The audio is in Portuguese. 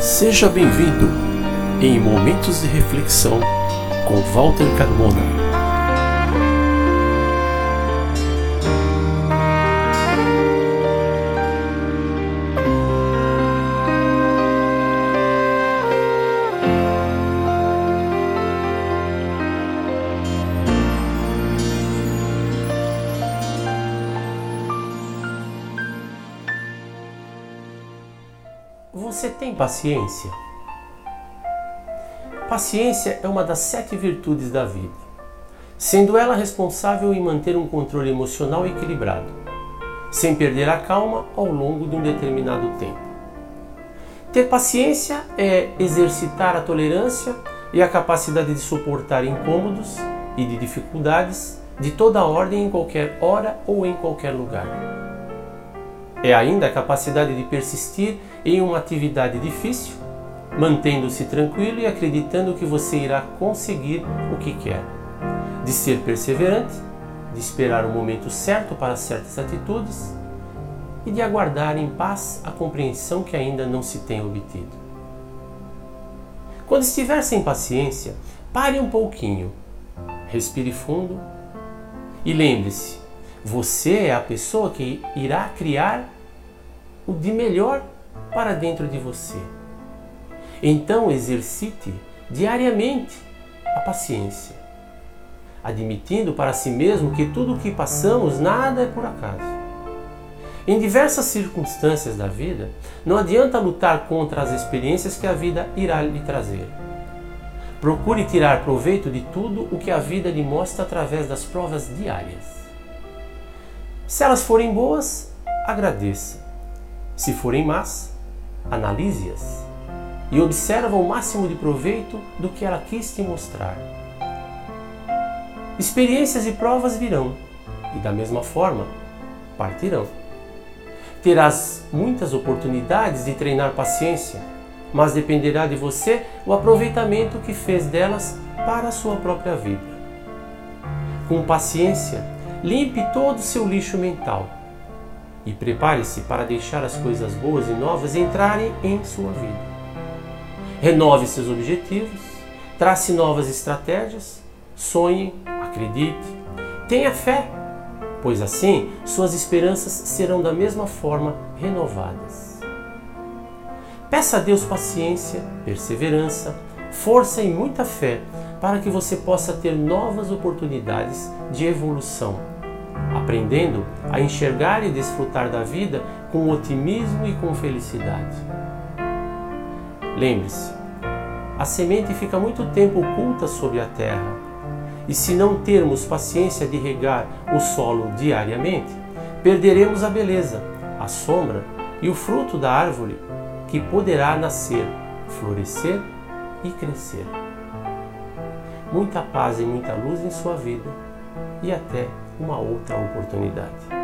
Seja bem-vindo em Momentos de Reflexão com Walter Carmona. Você tem paciência? Paciência é uma das sete virtudes da vida, sendo ela responsável em manter um controle emocional equilibrado, sem perder a calma ao longo de um determinado tempo. Ter paciência é exercitar a tolerância e a capacidade de suportar incômodos e de dificuldades de toda ordem em qualquer hora ou em qualquer lugar. É ainda a capacidade de persistir em uma atividade difícil, mantendo-se tranquilo e acreditando que você irá conseguir o que quer. De ser perseverante, de esperar o momento certo para certas atitudes e de aguardar em paz a compreensão que ainda não se tem obtido. Quando estiver sem paciência, pare um pouquinho, respire fundo e lembre-se: você é a pessoa que irá criar o de melhor para dentro de você. Então exercite diariamente a paciência, admitindo para si mesmo que tudo o que passamos nada é por acaso. Em diversas circunstâncias da vida, não adianta lutar contra as experiências que a vida irá lhe trazer. Procure tirar proveito de tudo o que a vida lhe mostra através das provas diárias. Se elas forem boas, agradeça. Se forem más, analise-as e observa o máximo de proveito do que ela quis te mostrar. Experiências e provas virão e, da mesma forma, partirão. Terás muitas oportunidades de treinar paciência, mas dependerá de você o aproveitamento que fez delas para a sua própria vida. Com paciência, limpe todo o seu lixo mental e prepare-se para deixar as coisas boas e novas entrarem em sua vida. Renove seus objetivos, trace novas estratégias, sonhe, acredite, tenha fé, pois assim suas esperanças serão da mesma forma renovadas. Peça a Deus paciência, perseverança, força e muita fé para que você possa ter novas oportunidades de evolução aprendendo a enxergar e desfrutar da vida com otimismo e com felicidade. Lembre-se, a semente fica muito tempo oculta sob a terra, e se não termos paciência de regar o solo diariamente, perderemos a beleza, a sombra e o fruto da árvore que poderá nascer, florescer e crescer. Muita paz e muita luz em sua vida e até uma outra oportunidade.